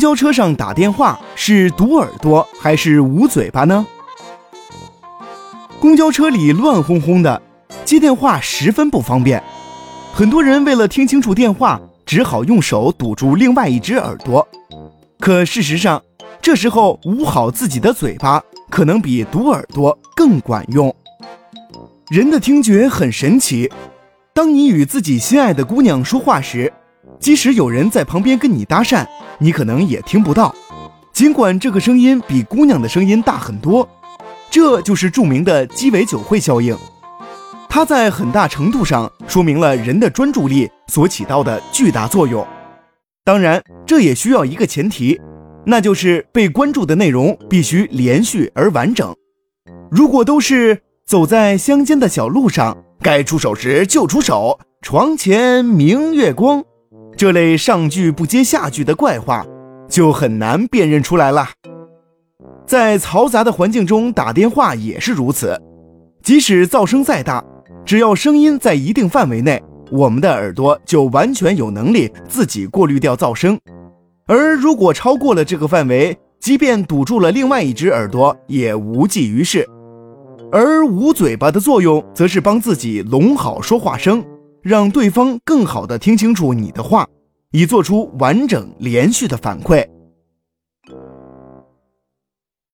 公交车上打电话是堵耳朵还是捂嘴巴呢？公交车里乱哄哄的，接电话十分不方便。很多人为了听清楚电话，只好用手堵住另外一只耳朵。可事实上，这时候捂好自己的嘴巴，可能比堵耳朵更管用。人的听觉很神奇，当你与自己心爱的姑娘说话时，即使有人在旁边跟你搭讪，你可能也听不到，尽管这个声音比姑娘的声音大很多。这就是著名的鸡尾酒会效应，它在很大程度上说明了人的专注力所起到的巨大作用。当然，这也需要一个前提，那就是被关注的内容必须连续而完整。如果都是走在乡间的小路上，该出手时就出手，床前明月光，这类上句不接下句的怪话，就很难辨认出来了。在嘈杂的环境中打电话也是如此，即使噪声再大，只要声音在一定范围内，我们的耳朵就完全有能力自己过滤掉噪声。而如果超过了这个范围，即便堵住了另外一只耳朵，也无济于事。而捂嘴巴的作用，则是帮自己拢好说话声，让对方更好的听清楚你的话，以做出完整连续的反馈。